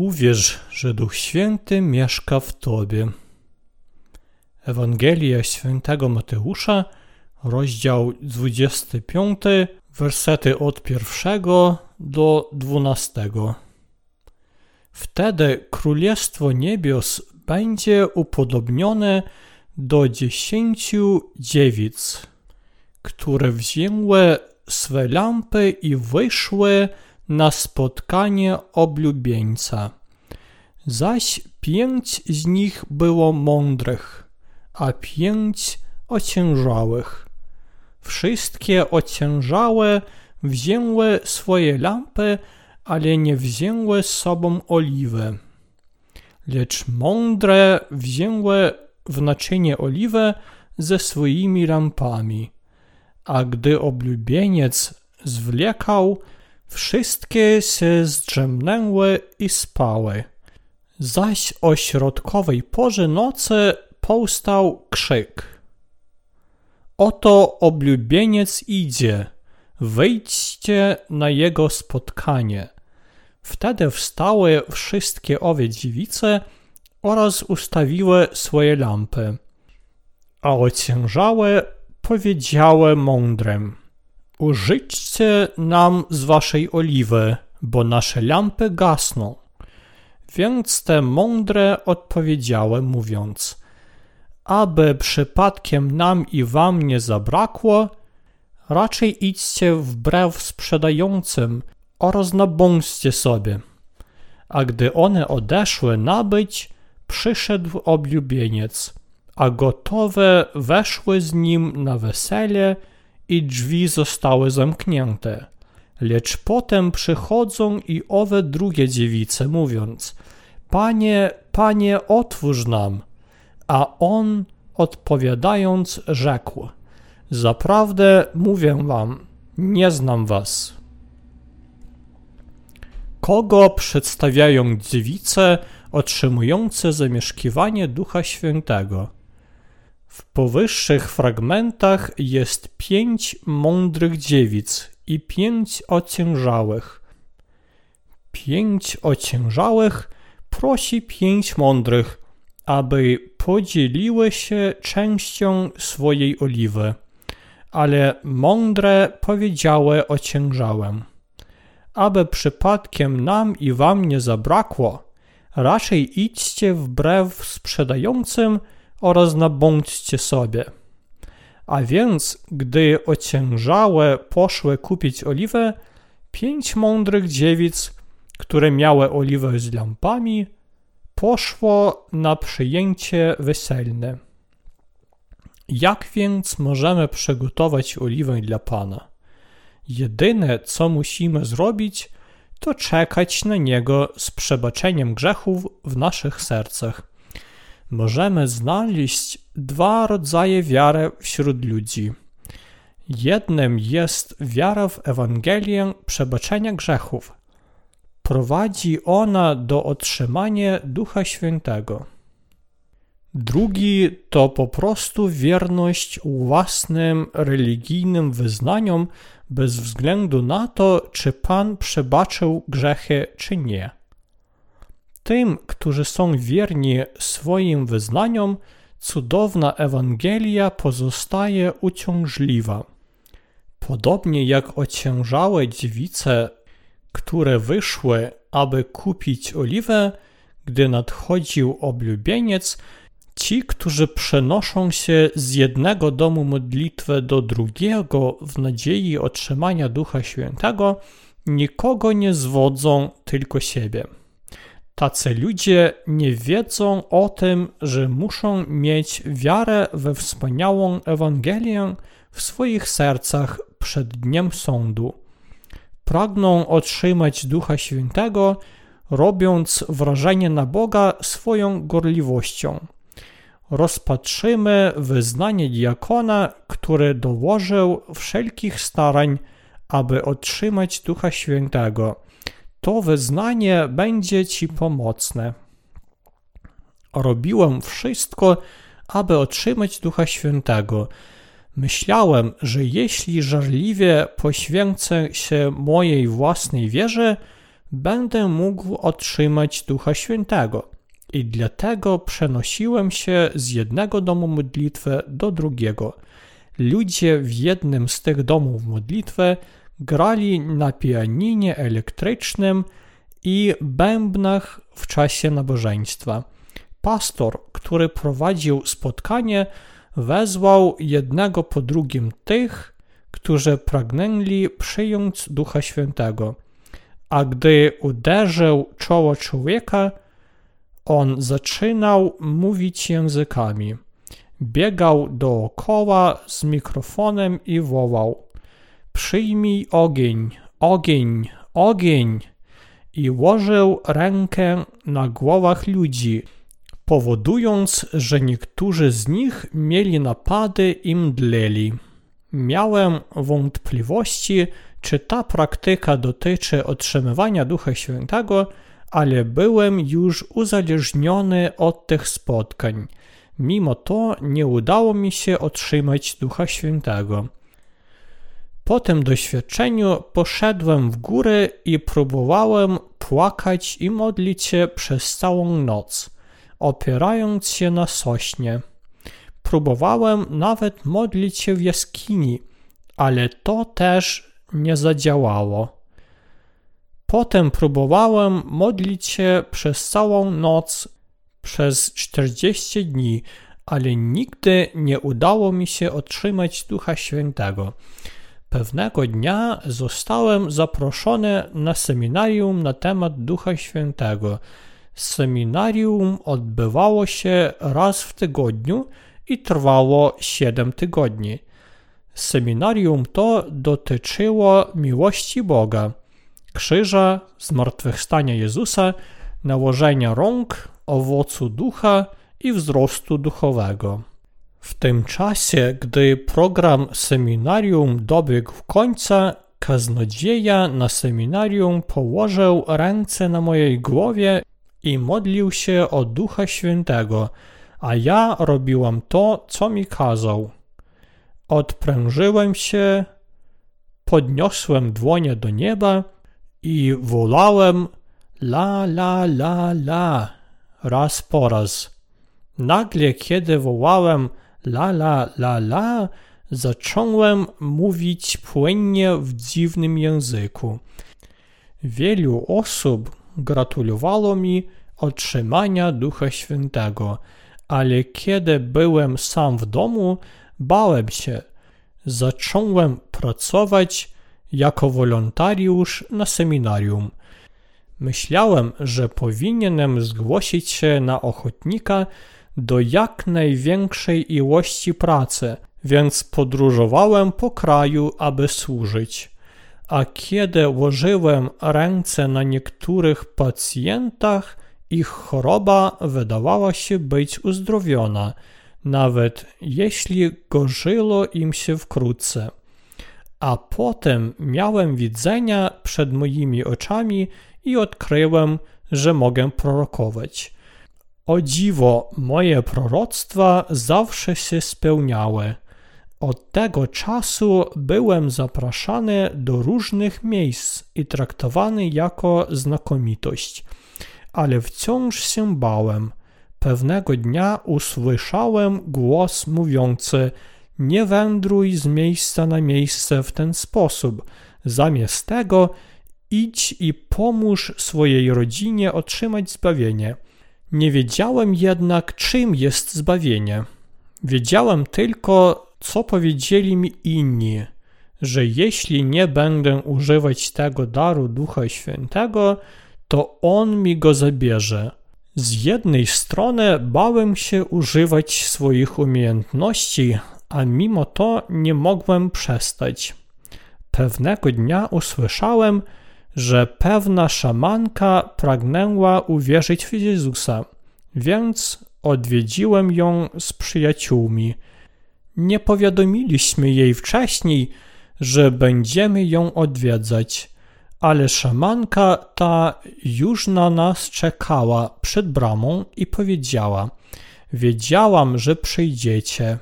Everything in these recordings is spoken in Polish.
Uwierz, że Duch Święty mieszka w Tobie. Ewangelia Świętego Mateusza, rozdział 25, wersety od pierwszego do dwunastego. Wtedy Królestwo Niebios będzie upodobnione do dziesięciu dziewic, które wzięły swe lampy i wyszły na spotkanie oblubieńca. Zaś pięć z nich było mądrych, a pięć ociężałych. Wszystkie ociężałe wzięły swoje lampy, ale nie wzięły z sobą oliwy. Lecz mądre wzięły w naczynie oliwę ze swoimi lampami. A gdy oblubieniec zwlekał, Wszystkie się zdrzemnęły i spały. Zaś o środkowej porze nocy powstał krzyk. Oto oblubieniec idzie, wyjdźcie na jego spotkanie. Wtedy wstały wszystkie owe dziewice oraz ustawiły swoje lampy. A ociężałe powiedziały mądrym – Użyćcie nam z waszej oliwy, bo nasze lampy gasną. Więc te mądre odpowiedziały, mówiąc, aby przypadkiem nam i wam nie zabrakło, raczej idźcie wbrew sprzedającym oraz nabądźcie sobie. A gdy one odeszły nabyć, przyszedł oblubieniec, a gotowe weszły z nim na wesele i drzwi zostały zamknięte. Lecz potem przychodzą i owe drugie dziewice, mówiąc: Panie, panie, otwórz nam. A on odpowiadając, rzekł: Zaprawdę mówię wam, nie znam was. Kogo przedstawiają dziewice otrzymujące zamieszkiwanie Ducha Świętego? W powyższych fragmentach jest pięć mądrych dziewic i pięć ociężałych. Pięć ociężałych prosi pięć mądrych, aby podzieliły się częścią swojej oliwy. Ale mądre powiedziały ociężałym, aby przypadkiem nam i wam nie zabrakło, raczej idźcie wbrew sprzedającym, oraz nabądźcie sobie. A więc, gdy ociężałe poszły kupić oliwę, pięć mądrych dziewic, które miały oliwę z lampami, poszło na przyjęcie weselne. Jak więc możemy przygotować oliwę dla Pana? Jedyne, co musimy zrobić, to czekać na Niego z przebaczeniem grzechów w naszych sercach możemy znaleźć dwa rodzaje wiary wśród ludzi. Jednym jest wiara w Ewangelię przebaczenia grzechów. Prowadzi ona do otrzymania Ducha Świętego. Drugi to po prostu wierność własnym religijnym wyznaniom bez względu na to, czy Pan przebaczył grzechy, czy nie. Tym, którzy są wierni swoim wyznaniom, cudowna Ewangelia pozostaje uciążliwa. Podobnie jak ociężałe dziewice, które wyszły, aby kupić oliwę, gdy nadchodził oblubieniec, ci, którzy przenoszą się z jednego domu modlitwy do drugiego w nadziei otrzymania Ducha Świętego, nikogo nie zwodzą, tylko siebie. Tacy ludzie nie wiedzą o tym, że muszą mieć wiarę we wspaniałą Ewangelię w swoich sercach przed dniem sądu. Pragną otrzymać Ducha Świętego, robiąc wrażenie na Boga swoją gorliwością. Rozpatrzymy wyznanie diakona, który dołożył wszelkich starań, aby otrzymać Ducha Świętego to wyznanie będzie Ci pomocne. Robiłem wszystko, aby otrzymać Ducha Świętego. Myślałem, że jeśli żarliwie poświęcę się mojej własnej wierze, będę mógł otrzymać Ducha Świętego. I dlatego przenosiłem się z jednego domu modlitwy do drugiego. Ludzie w jednym z tych domów modlitwy grali na pianinie elektrycznym i bębnach w czasie nabożeństwa. Pastor, który prowadził spotkanie, wezwał jednego po drugim tych, którzy pragnęli przyjąć Ducha Świętego. A gdy uderzył czoło człowieka, on zaczynał mówić językami. Biegał dookoła z mikrofonem i wołał: Przyjmij ogień, ogień, ogień! I łożył rękę na głowach ludzi, powodując, że niektórzy z nich mieli napady i mdleli. Miałem wątpliwości, czy ta praktyka dotyczy otrzymywania Ducha Świętego, ale byłem już uzależniony od tych spotkań. Mimo to nie udało mi się otrzymać Ducha Świętego. Po tym doświadczeniu poszedłem w górę i próbowałem płakać i modlić się przez całą noc, opierając się na sośnie. Próbowałem nawet modlić się w jaskini, ale to też nie zadziałało. Potem próbowałem modlić się przez całą noc przez 40 dni, ale nigdy nie udało mi się otrzymać Ducha Świętego. Pewnego dnia zostałem zaproszony na seminarium na temat Ducha Świętego. Seminarium odbywało się raz w tygodniu i trwało 7 tygodni. Seminarium to dotyczyło miłości Boga, krzyża, zmartwychwstania Jezusa, nałożenia rąk, owocu ducha i wzrostu duchowego. W tym czasie, gdy program seminarium dobiegł końca, kaznodzieja na seminarium położył ręce na mojej głowie i modlił się o Ducha Świętego, a ja robiłam to, co mi kazał. Odprężyłem się, podniosłem dłonie do nieba i wolałem la la la la raz po raz. Nagle, kiedy wołałem la la la la, zacząłem mówić płynnie w dziwnym języku. Wielu osób gratulowało mi otrzymania Ducha Świętego, ale kiedy byłem sam w domu, bałem się. Zacząłem pracować jako wolontariusz na seminarium. Myślałem, że powinienem zgłosić się na ochotnika do jak największej ilości pracy, więc podróżowałem po kraju, aby służyć. A kiedy łożyłem ręce na niektórych pacjentach, ich choroba wydawała się być uzdrowiona, nawet jeśli gorzyło im się wkrótce. A potem miałem widzenia przed moimi oczami i odkryłem, że mogę prorokować. O dziwo, moje proroctwa zawsze się spełniały. Od tego czasu byłem zapraszany do różnych miejsc i traktowany jako znakomitość, ale wciąż się bałem. Pewnego dnia usłyszałem głos mówiący: Nie wędruj z miejsca na miejsce w ten sposób. Zamiast tego idź i pomóż swojej rodzinie otrzymać zbawienie. Nie wiedziałem jednak, czym jest zbawienie. Wiedziałem tylko, co powiedzieli mi inni, że jeśli nie będę używać tego daru Ducha Świętego, to On mi go zabierze. Z jednej strony bałem się używać swoich umiejętności, a mimo to nie mogłem przestać. Pewnego dnia usłyszałem, że pewna szamanka pragnęła uwierzyć w Jezusa, więc odwiedziłem ją z przyjaciółmi. Nie powiadomiliśmy jej wcześniej, że będziemy ją odwiedzać, ale szamanka ta już na nas czekała przed bramą i powiedziała: Wiedziałam, że przyjdziecie.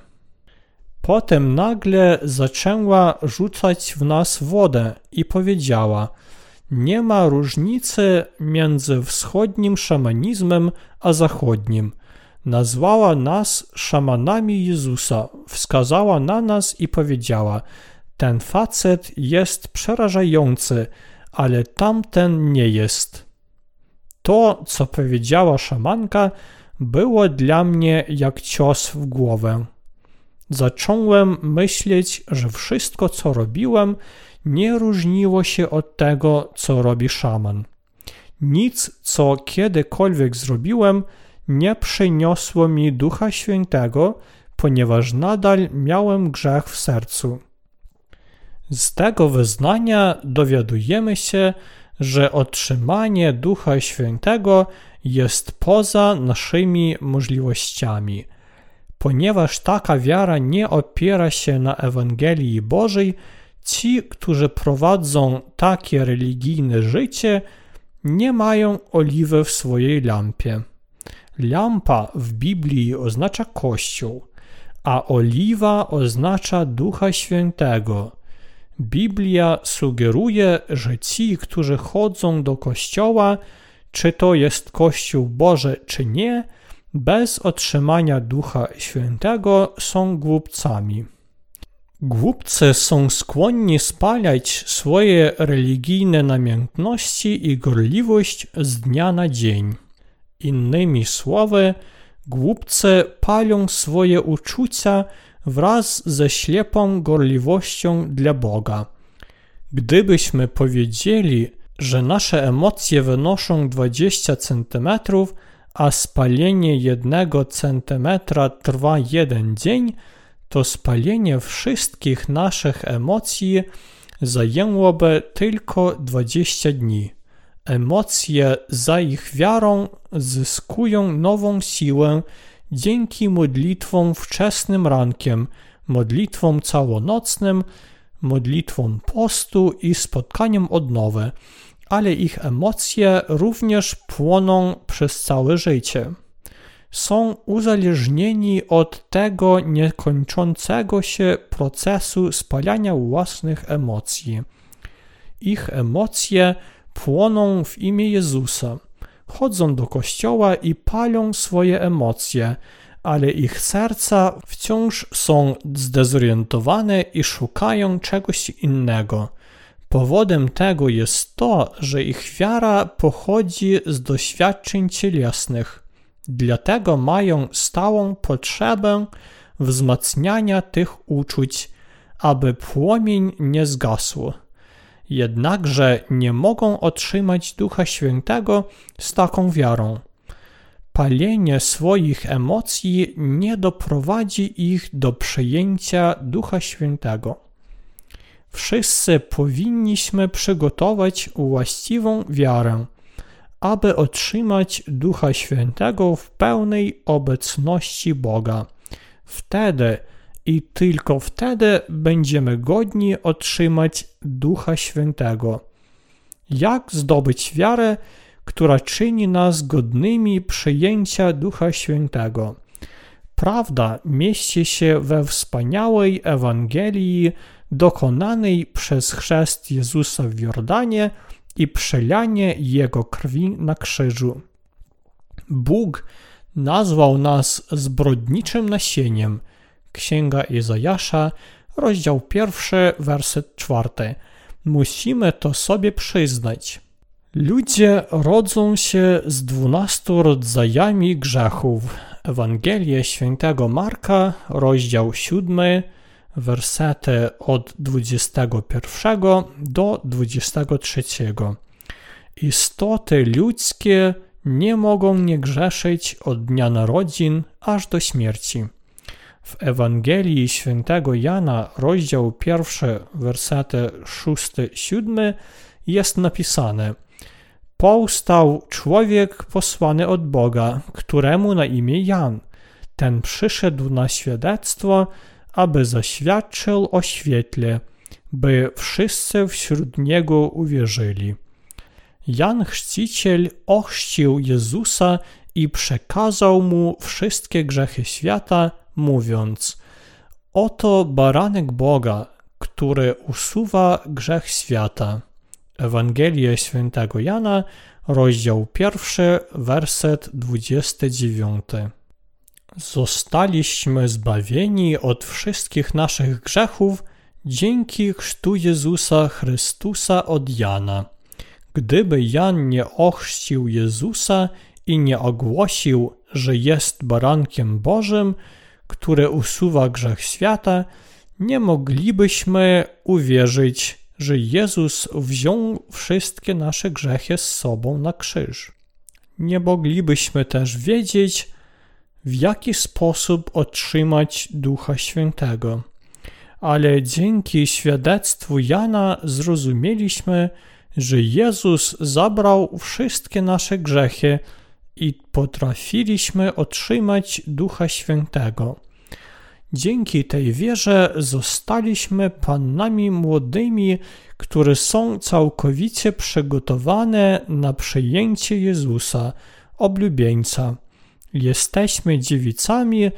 Potem nagle zaczęła rzucać w nas wodę i powiedziała: Nie ma różnicy między wschodnim szamanizmem a zachodnim. Nazwała nas szamanami Jezusa, wskazała na nas i powiedziała: Ten facet jest przerażający, ale tamten nie jest. To, co powiedziała szamanka, było dla mnie jak cios w głowę. Zacząłem myśleć, że wszystko, co robiłem, nie różniło się od tego, co robi szaman. Nic, co kiedykolwiek zrobiłem, nie przyniosło mi Ducha Świętego, ponieważ nadal miałem grzech w sercu. Z tego wyznania dowiadujemy się, że otrzymanie Ducha Świętego jest poza naszymi możliwościami. Ponieważ taka wiara nie opiera się na Ewangelii Bożej, ci, którzy prowadzą takie religijne życie, nie mają oliwy w swojej lampie. Lampa w Biblii oznacza Kościół, a oliwa oznacza Ducha Świętego. Biblia sugeruje, że ci, którzy chodzą do kościoła, czy to jest Kościół Boży, czy nie, bez otrzymania Ducha Świętego są głupcami. Głupcy są skłonni spalać swoje religijne namiętności i gorliwość z dnia na dzień. Innymi słowy, głupcy palą swoje uczucia wraz ze ślepą gorliwością dla Boga. Gdybyśmy powiedzieli, że nasze emocje wynoszą 20 cm, a spalenie jednego centymetra trwa jeden dzień, to spalenie wszystkich naszych emocji zajęłoby tylko 20 dni. Emocje za ich wiarą zyskują nową siłę dzięki modlitwom wczesnym rankiem, modlitwom całonocnym, modlitwom postu i spotkaniom odnowy, ale ich emocje również płoną przez całe życie. Są uzależnieni od tego niekończącego się procesu spalania własnych emocji. Ich emocje płoną w imię Jezusa chodzą do kościoła i palą swoje emocje, ale ich serca wciąż są zdezorientowane i szukają czegoś innego. Powodem tego jest to, że ich wiara pochodzi z doświadczeń cielesnych. Dlatego mają stałą potrzebę wzmacniania tych uczuć, aby płomień nie zgasł jednakże nie mogą otrzymać Ducha Świętego z taką wiarą. Palenie swoich emocji nie doprowadzi ich do przyjęcia Ducha Świętego. Wszyscy powinniśmy przygotować właściwą wiarę, aby otrzymać Ducha Świętego w pełnej obecności Boga. Wtedy i tylko wtedy będziemy godni otrzymać Ducha Świętego. Jak zdobyć wiarę, która czyni nas godnymi przyjęcia Ducha Świętego? Prawda mieści się we wspaniałej Ewangelii dokonanej przez chrzest Jezusa w Jordanie i przelanie Jego krwi na krzyżu. Bóg nazwał nas zbrodniczym nasieniem – Księga Izajasza, rozdział pierwszy, werset czwarty. Musimy to sobie przyznać. Ludzie rodzą się z dwunastu rodzajami grzechów. Ewangelie świętego Marka, rozdział siódmy, wersety od 21 do 23. Istoty ludzkie nie mogą nie grzeszyć od dnia narodzin aż do śmierci. W Ewangelii świętego Jana, rozdział pierwszy, wersety 6-7 jest napisane Powstał człowiek posłany od Boga, któremu na imię Jan. Ten przyszedł na świadectwo, aby zaświadczył o świetle, by wszyscy wśród niego uwierzyli. Jan Chrzciciel ochrzcił Jezusa i przekazał mu wszystkie grzechy świata mówiąc: Oto baranek Boga, który usuwa grzech świata. Ewangelia Świętego Jana, rozdział pierwszy, werset 29. Zostaliśmy zbawieni od wszystkich naszych grzechów dzięki chrztu Jezusa Chrystusa od Jana. Gdyby Jan nie ochrzcił Jezusa i nie ogłosił, że jest barankiem Bożym, który usuwa grzech świata, nie moglibyśmy uwierzyć, że Jezus wziął wszystkie nasze grzechy z sobą na krzyż. Nie moglibyśmy też wiedzieć, w jaki sposób otrzymać Ducha Świętego. Ale dzięki świadectwu Jana zrozumieliśmy, że Jezus zabrał wszystkie nasze grzechy i potrafiliśmy otrzymać Ducha Świętego. Dzięki tej wierze zostaliśmy panami młodymi, które są całkowicie przygotowane na przyjęcie Jezusa, oblubieńca. Jesteśmy dziewicami,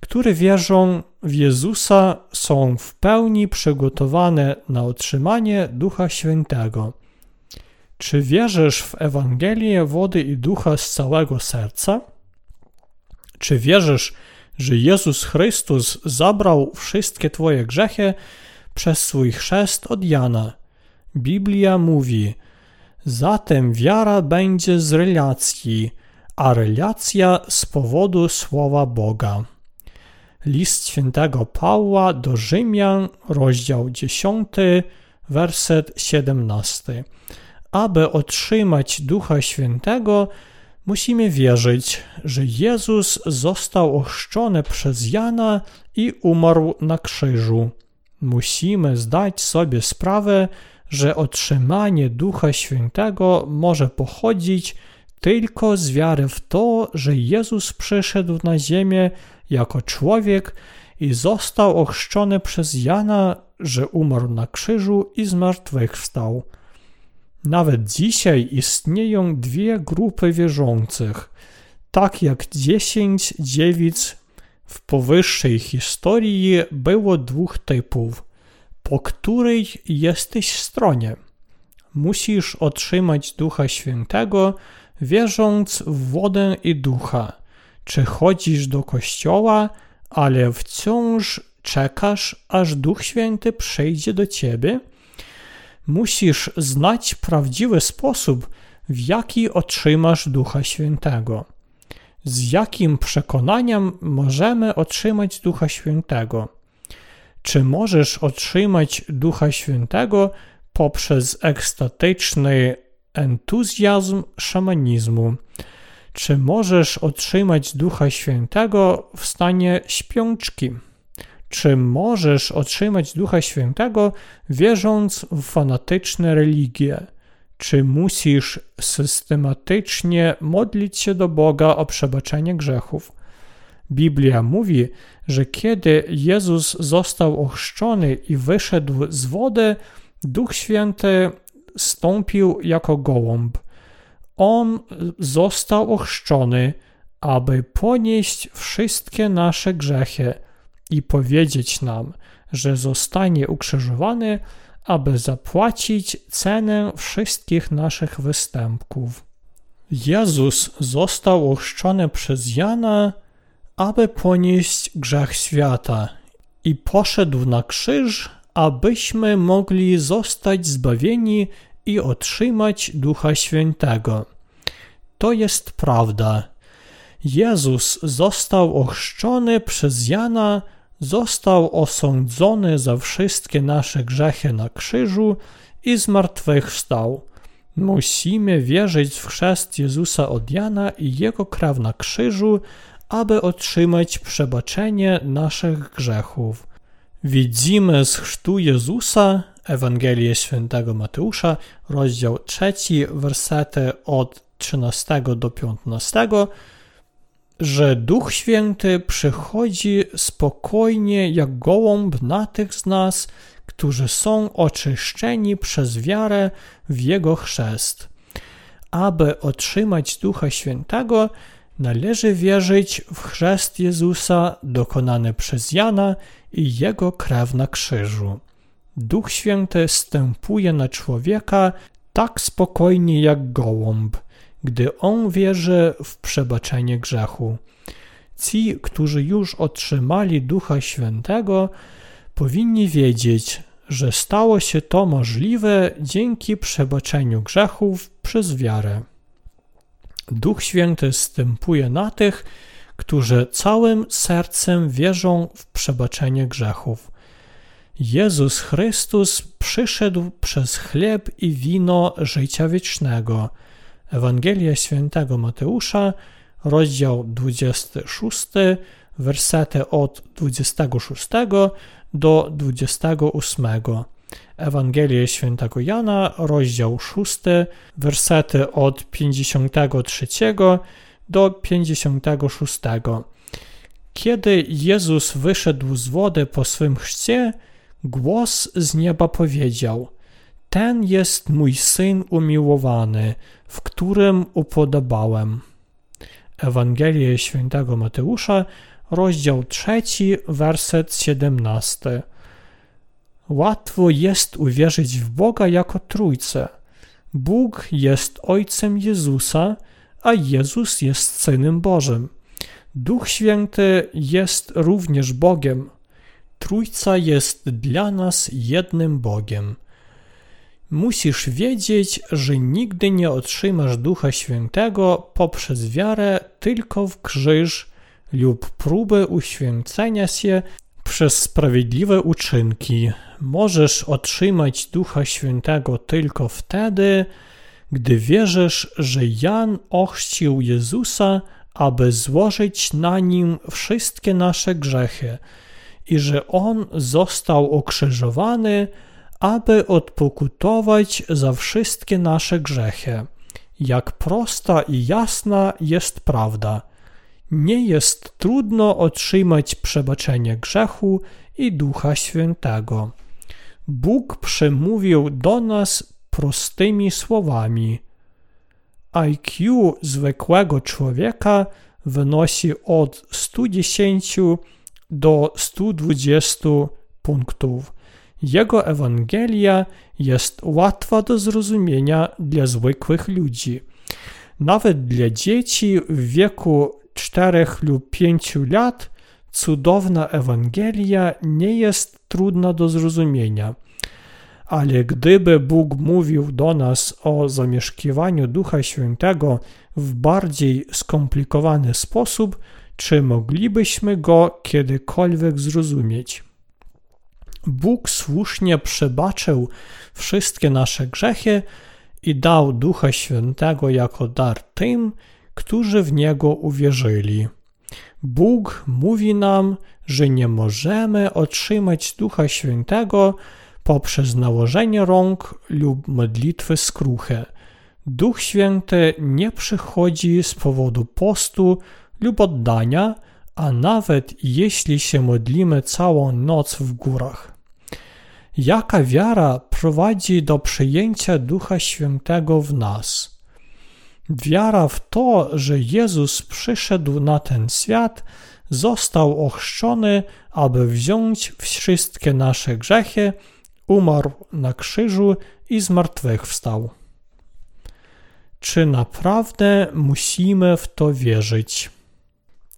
które wierzą w Jezusa, są w pełni przygotowane na otrzymanie Ducha Świętego. Czy wierzysz w Ewangelię wody i ducha z całego serca? Czy wierzysz, że Jezus Chrystus zabrał wszystkie Twoje grzechy przez swój chrzest od Jana? Biblia mówi: Zatem wiara będzie z relacji, a relacja z powodu słowa Boga. List świętego Pawła do Rzymian, rozdział 10, werset 17. Aby otrzymać Ducha Świętego, musimy wierzyć, że Jezus został ochrzczony przez Jana i umarł na krzyżu. Musimy zdać sobie sprawę, że otrzymanie Ducha Świętego może pochodzić tylko z wiary w to, że Jezus przyszedł na ziemię jako człowiek i został ochrzczony przez Jana, że umarł na krzyżu i zmartwychwstał. Nawet dzisiaj istnieją dwie grupy wierzących, tak jak dziesięć dziewic w powyższej historii było dwóch typów, po której jesteś stronie. Musisz otrzymać Ducha Świętego, wierząc w wodę i ducha. Czy chodzisz do kościoła, ale wciąż czekasz, aż Duch Święty przyjdzie do ciebie? musisz znać prawdziwy sposób, w jaki otrzymasz Ducha Świętego. Z jakim przekonaniem możemy otrzymać Ducha Świętego? Czy możesz otrzymać Ducha Świętego poprzez ekstatyczny entuzjazm szamanizmu? Czy możesz otrzymać Ducha Świętego w stanie śpiączki? Czy możesz otrzymać Ducha Świętego wierząc w fanatyczne religie? Czy musisz systematycznie modlić się do Boga o przebaczenie grzechów? Biblia mówi, że kiedy Jezus został ochrzczony i wyszedł z wody, Duch Święty stąpił jako gołąb. On został ochrzczony, aby ponieść wszystkie nasze grzechy i powiedzieć nam, że zostanie ukrzyżowany, aby zapłacić cenę wszystkich naszych występków. Jezus został ochrzczony przez Jana, aby ponieść grzech świata i poszedł na krzyż, abyśmy mogli zostać zbawieni i otrzymać Ducha Świętego. To jest prawda. Jezus został ochrzczony przez Jana został osądzony za wszystkie nasze grzechy na krzyżu i zmartwychwstał. Musimy wierzyć w chrzest Jezusa od Jana i Jego krew na krzyżu, aby otrzymać przebaczenie naszych grzechów. Widzimy z chrztu Jezusa, Ewangelię Świętego Mateusza, rozdział 3, wersety od 13 do 15, że Duch Święty przychodzi spokojnie jak gołąb na tych z nas, którzy są oczyszczeni przez wiarę w Jego chrzest. Aby otrzymać Ducha Świętego, należy wierzyć w chrzest Jezusa dokonany przez Jana i Jego krew na krzyżu. Duch Święty stępuje na człowieka tak spokojnie jak gołąb, gdy on wierzy w przebaczenie grzechu. Ci, którzy już otrzymali Ducha Świętego, powinni wiedzieć, że stało się to możliwe dzięki przebaczeniu grzechów przez wiarę. Duch Święty stępuje na tych, którzy całym sercem wierzą w przebaczenie grzechów. Jezus Chrystus przyszedł przez chleb i wino życia wiecznego. Ewangelia Świętego Mateusza, rozdział 26, wersety od 26 do 28. Ewangelia Świętego Jana, rozdział 6, wersety od 53 do 56. Kiedy Jezus wyszedł z wody po swym chrzcie, głos z nieba powiedział: Ten jest mój syn umiłowany, w którym upodobałem. Ewangelia Świętego Mateusza, rozdział 3, werset 17. Łatwo jest uwierzyć w Boga jako Trójcę. Bóg jest Ojcem Jezusa, a Jezus jest Synem Bożym. Duch Święty jest również Bogiem. Trójca jest dla nas jednym Bogiem. Musisz wiedzieć, że nigdy nie otrzymasz Ducha Świętego poprzez wiarę tylko w krzyż lub próbę uświęcenia się przez sprawiedliwe uczynki. Możesz otrzymać Ducha Świętego tylko wtedy, gdy wierzysz, że Jan ochrzcił Jezusa, aby złożyć na nim wszystkie nasze grzechy i że on został okrzyżowany, aby odpokutować za wszystkie nasze grzechy. Jak prosta i jasna jest prawda. Nie jest trudno otrzymać przebaczenie grzechu i Ducha Świętego. Bóg przemówił do nas prostymi słowami. IQ zwykłego człowieka wynosi od 110 do 120 punktów. Jego Ewangelia jest łatwa do zrozumienia dla zwykłych ludzi. Nawet dla dzieci w wieku 4 lub 5 lat cudowna Ewangelia nie jest trudna do zrozumienia. Ale gdyby Bóg mówił do nas o zamieszkiwaniu Ducha Świętego w bardziej skomplikowany sposób, czy moglibyśmy go kiedykolwiek zrozumieć? Bóg słusznie przebaczył wszystkie nasze grzechy i dał Ducha Świętego jako dar tym, którzy w Niego uwierzyli. Bóg mówi nam, że nie możemy otrzymać Ducha Świętego poprzez nałożenie rąk lub modlitwy skruche. Duch Święty nie przychodzi z powodu postu lub oddania, a nawet jeśli się modlimy całą noc w górach. Jaka wiara prowadzi do przyjęcia Ducha Świętego w nas? Wiara w to, że Jezus przyszedł na ten świat, został ochrzczony, aby wziąć wszystkie nasze grzechy, umarł na krzyżu i zmartwychwstał. Czy naprawdę musimy w to wierzyć?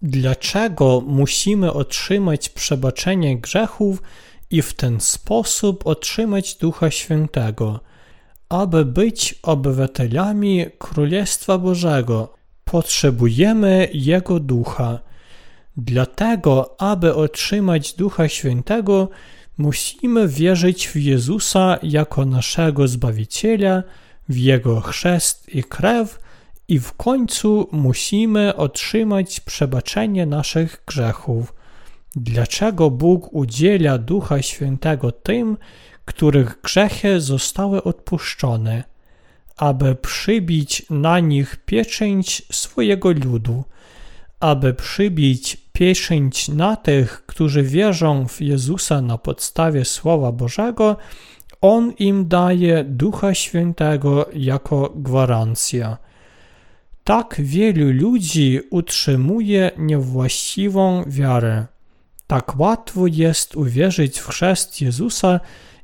Dlaczego musimy otrzymać przebaczenie grzechów i w ten sposób otrzymać Ducha Świętego? Aby być obywatelami Królestwa Bożego, potrzebujemy Jego Ducha. Dlatego, aby otrzymać Ducha Świętego, musimy wierzyć w Jezusa jako naszego Zbawiciela, w Jego chrzest i krew i w końcu musimy otrzymać przebaczenie naszych grzechów. Dlaczego Bóg udziela Ducha Świętego tym, których grzechy zostały odpuszczone, aby przybić na nich pieczęć swojego ludu, aby przybić pieczęć na tych, którzy wierzą w Jezusa na podstawie Słowa Bożego, On im daje Ducha Świętego jako gwarancja. Tak wielu ludzi utrzymuje niewłaściwą wiarę. Tak łatwo jest uwierzyć w chrzest Jezusa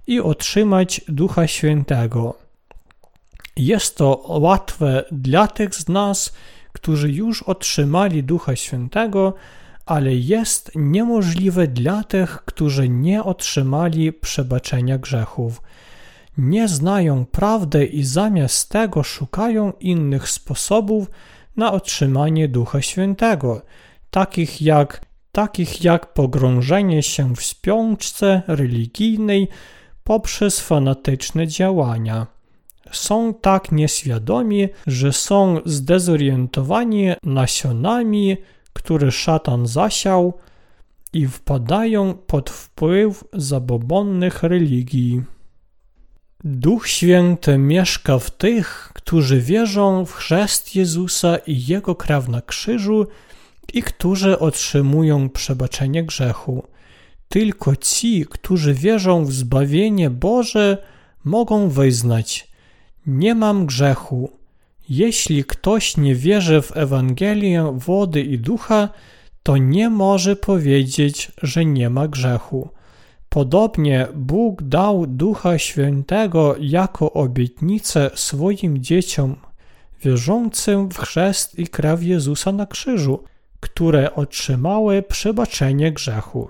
i otrzymać Ducha Świętego. Jest to łatwe dla tych z nas, którzy już otrzymali Ducha Świętego, ale jest niemożliwe dla tych, którzy nie otrzymali przebaczenia grzechów. Nie znają prawdy i zamiast tego szukają innych sposobów na otrzymanie Ducha Świętego, takich jak, takich jak pogrążenie się w śpiączce religijnej poprzez fanatyczne działania. Są tak nieświadomi, że są zdezorientowani nasionami, które szatan zasiał i wpadają pod wpływ zabobonnych religii. Duch Święty mieszka w tych, którzy wierzą w chrzest Jezusa i Jego krew na krzyżu i którzy otrzymują przebaczenie grzechu. Tylko ci, którzy wierzą w zbawienie Boże, mogą wyznać: Nie mam grzechu. Jeśli ktoś nie wierzy w Ewangelię wody i ducha, to nie może powiedzieć, że nie ma grzechu. Podobnie Bóg dał Ducha Świętego jako obietnicę swoim dzieciom wierzącym w chrzest i krew Jezusa na krzyżu, które otrzymały przebaczenie grzechu.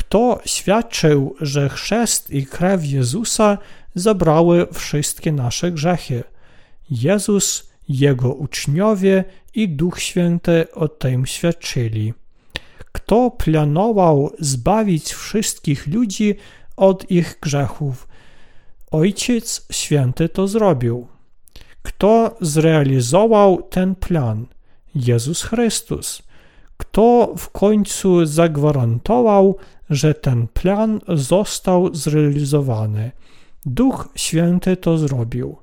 Kto świadczył, że chrzest i krew Jezusa zabrały wszystkie nasze grzechy? Jezus, Jego uczniowie i Duch Święty o tym świadczyli. Kto planował zbawić wszystkich ludzi od ich grzechów? Ojciec Święty to zrobił. Kto zrealizował ten plan? Jezus Chrystus. Kto w końcu zagwarantował, że ten plan został zrealizowany? Duch Święty to zrobił.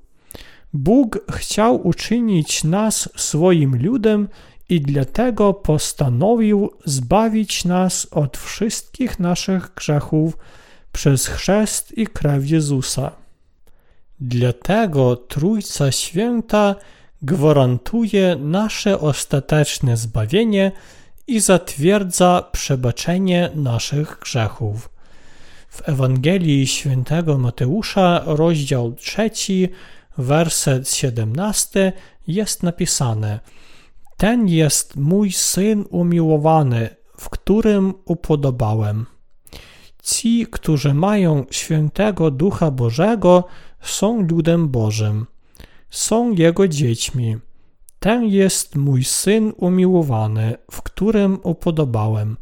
Bóg chciał uczynić nas swoim ludem i dlatego postanowił zbawić nas od wszystkich naszych grzechów przez chrzest i krew Jezusa. Dlatego Trójca Święta gwarantuje nasze ostateczne zbawienie i zatwierdza przebaczenie naszych grzechów. W Ewangelii Świętego Mateusza, rozdział 3, werset 17 jest napisane: Ten jest mój syn umiłowany, w którym upodobałem. Ci, którzy mają świętego Ducha Bożego, są ludem Bożym, są Jego dziećmi. Ten jest mój syn umiłowany, w którym upodobałem.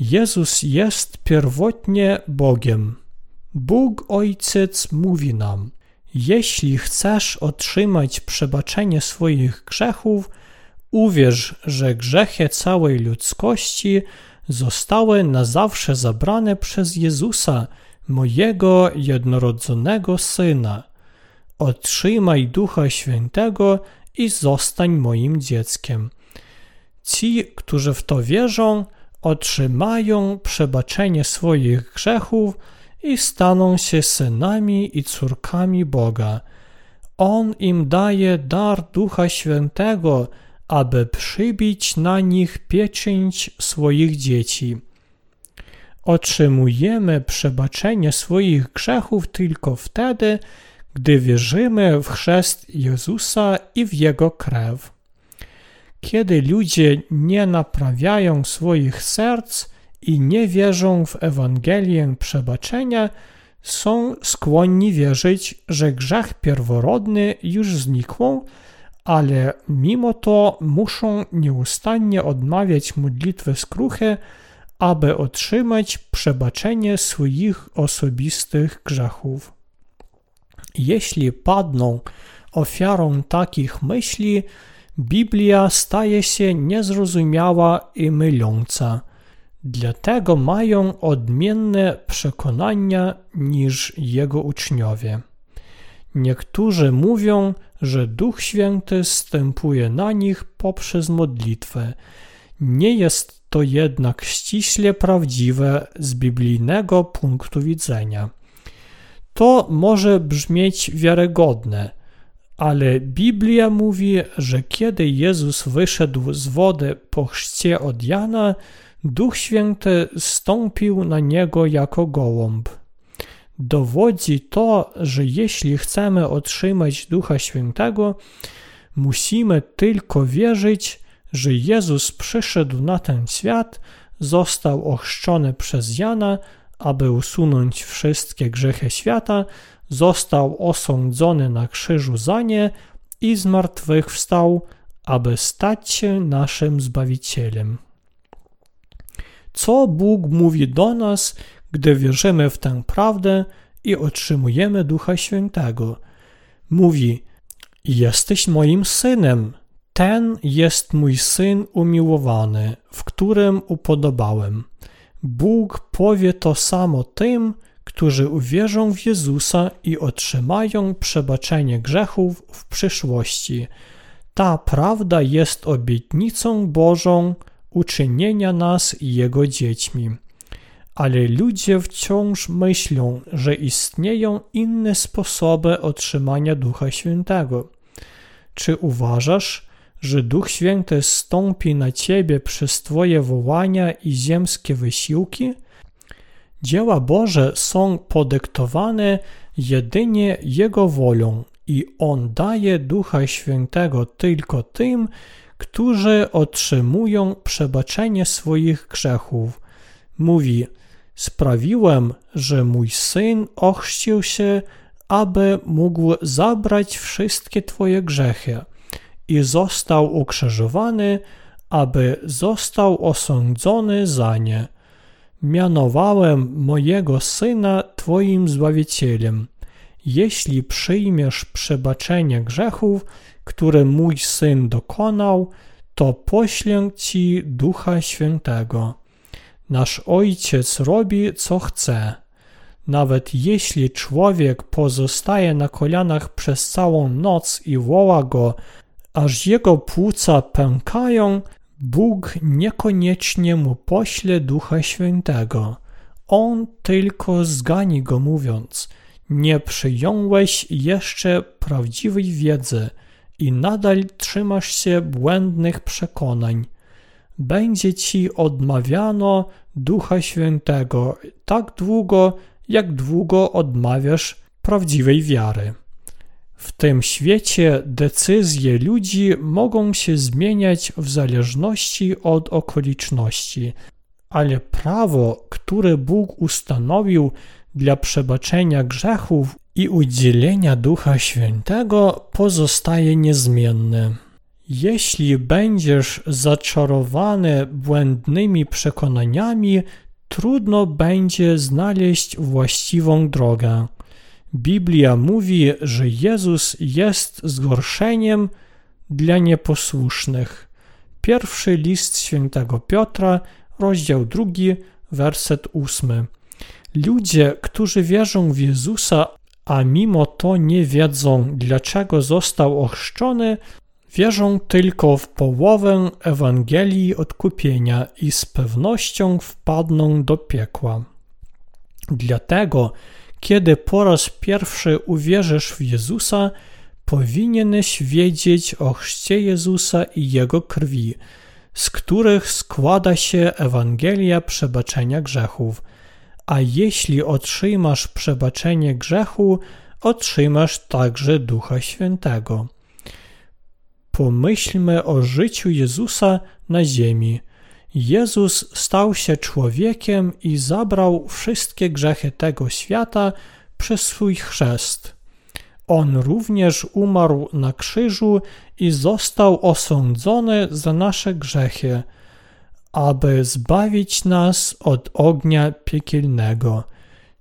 Jezus jest pierwotnie Bogiem. Bóg Ojciec mówi nam: jeśli chcesz otrzymać przebaczenie swoich grzechów, uwierz, że grzechy całej ludzkości zostały na zawsze zabrane przez Jezusa, mojego jednorodzonego Syna. Otrzymaj Ducha Świętego i zostań moim dzieckiem. Ci, którzy w to wierzą, otrzymają przebaczenie swoich grzechów i staną się synami i córkami Boga. On im daje dar Ducha Świętego, aby przybić na nich pieczęć swoich dzieci. Otrzymujemy przebaczenie swoich grzechów tylko wtedy, gdy wierzymy w chrzest Jezusa i w Jego krew. Kiedy ludzie nie naprawiają swoich serc, i nie wierzą w Ewangelię przebaczenia, są skłonni wierzyć, że grzech pierworodny już znikł, ale mimo to muszą nieustannie odmawiać modlitwy skruchy, aby otrzymać przebaczenie swoich osobistych grzechów. Jeśli padną ofiarą takich myśli, Biblia staje się niezrozumiała i myląca. Dlatego mają odmienne przekonania niż jego uczniowie. Niektórzy mówią, że Duch Święty stępuje na nich poprzez modlitwę. Nie jest to jednak ściśle prawdziwe z biblijnego punktu widzenia. To może brzmieć wiarygodne, ale Biblia mówi, że kiedy Jezus wyszedł z wody po chrzcie od Jana, Duch Święty stąpił na niego jako gołąb. dowodzi to, że jeśli chcemy otrzymać Ducha Świętego, musimy tylko wierzyć, że Jezus przyszedł na ten świat, został ochrzczony przez Jana, aby usunąć wszystkie grzechy świata, został osądzony na krzyżu za nie i zmartwychwstał, aby stać się naszym Zbawicielem. Co Bóg mówi do nas, gdy wierzymy w tę prawdę i otrzymujemy Ducha Świętego? Mówi: Jesteś moim synem, ten jest mój syn umiłowany, w którym upodobałem. Bóg powie to samo tym, którzy uwierzą w Jezusa i otrzymają przebaczenie grzechów w przyszłości. Ta prawda jest obietnicą Bożą uczynienia nas Jego dziećmi. Ale ludzie wciąż myślą, że istnieją inne sposoby otrzymania Ducha Świętego. Czy uważasz, że Duch Święty stąpi na ciebie przez Twoje wołania i ziemskie wysiłki? Dzieła Boże są podyktowane jedynie Jego wolą i On daje Ducha Świętego tylko tym, którzy otrzymują przebaczenie swoich grzechów. Mówi: Sprawiłem, że mój syn ochrzcił się, aby mógł zabrać wszystkie Twoje grzechy i został ukrzyżowany, aby został osądzony za nie. Mianowałem mojego syna Twoim Zbawicielem. Jeśli przyjmiesz przebaczenie grzechów, które mój syn dokonał, to poślę Ci Ducha Świętego. Nasz Ojciec robi, co chce. Nawet jeśli człowiek pozostaje na kolanach przez całą noc i woła go, aż jego płuca pękają, Bóg niekoniecznie mu pośle Ducha Świętego. On tylko zgani go mówiąc, nie przyjąłeś jeszcze prawdziwej wiedzy i nadal trzymasz się błędnych przekonań. Będzie ci odmawiano Ducha Świętego tak długo, jak długo odmawiasz prawdziwej wiary. W tym świecie decyzje ludzi mogą się zmieniać w zależności od okoliczności, ale prawo, które Bóg ustanowił dla przebaczenia grzechów i udzielenia Ducha Świętego, pozostaje niezmienne. Jeśli będziesz zaczarowany błędnymi przekonaniami, trudno będzie znaleźć właściwą drogę. Biblia mówi, że Jezus jest zgorszeniem dla nieposłusznych. Pierwszy list świętego Piotra, rozdział drugi, werset ósmy. Ludzie, którzy wierzą w Jezusa, a mimo to nie wiedzą, dlaczego został ochrzczony, wierzą tylko w połowę Ewangelii odkupienia i z pewnością wpadną do piekła. Dlatego kiedy po raz pierwszy uwierzysz w Jezusa, powinieneś wiedzieć o chrzcie Jezusa i Jego krwi, z których składa się Ewangelia przebaczenia grzechów. A jeśli otrzymasz przebaczenie grzechu, otrzymasz także Ducha Świętego. Pomyślmy o życiu Jezusa na ziemi. Jezus stał się człowiekiem i zabrał wszystkie grzechy tego świata przez swój chrzest. On również umarł na krzyżu i został osądzony za nasze grzechy, aby zbawić nas od ognia piekielnego.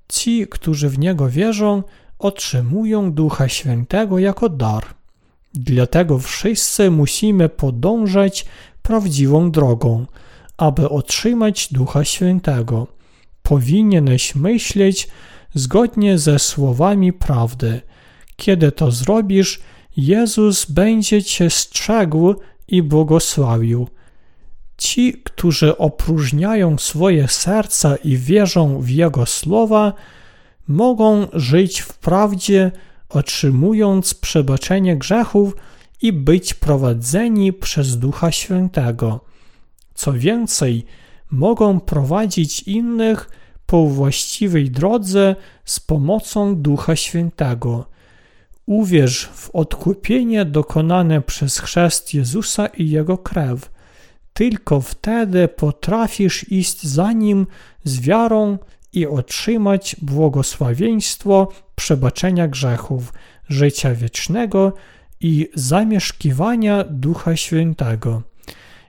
Ci, którzy w Niego wierzą, otrzymują Ducha Świętego jako dar. Dlatego wszyscy musimy podążać prawdziwą drogą – aby otrzymać Ducha Świętego. Powinieneś myśleć zgodnie ze słowami prawdy. Kiedy to zrobisz, Jezus będzie cię strzegł i błogosławił. Ci, którzy opróżniają swoje serca i wierzą w Jego słowa, mogą żyć w prawdzie, otrzymując przebaczenie grzechów i być prowadzeni przez Ducha Świętego. Co więcej, mogą prowadzić innych po właściwej drodze z pomocą Ducha Świętego. Uwierz w odkupienie dokonane przez chrzest Jezusa i Jego krew. Tylko wtedy potrafisz iść za Nim z wiarą i otrzymać błogosławieństwo przebaczenia grzechów, życia wiecznego i zamieszkiwania Ducha Świętego.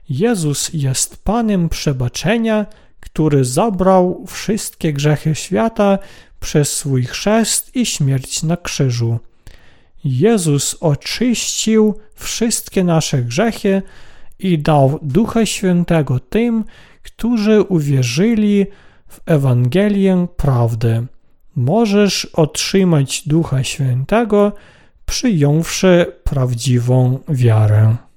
Jezus jest Panem przebaczenia, który zabrał wszystkie grzechy świata przez swój chrzest i śmierć na krzyżu. Jezus oczyścił wszystkie nasze grzechy i dał Ducha Świętego tym, którzy uwierzyli w Ewangelię prawdy. Możesz otrzymać Ducha Świętego, przyjąwszy prawdziwą wiarę.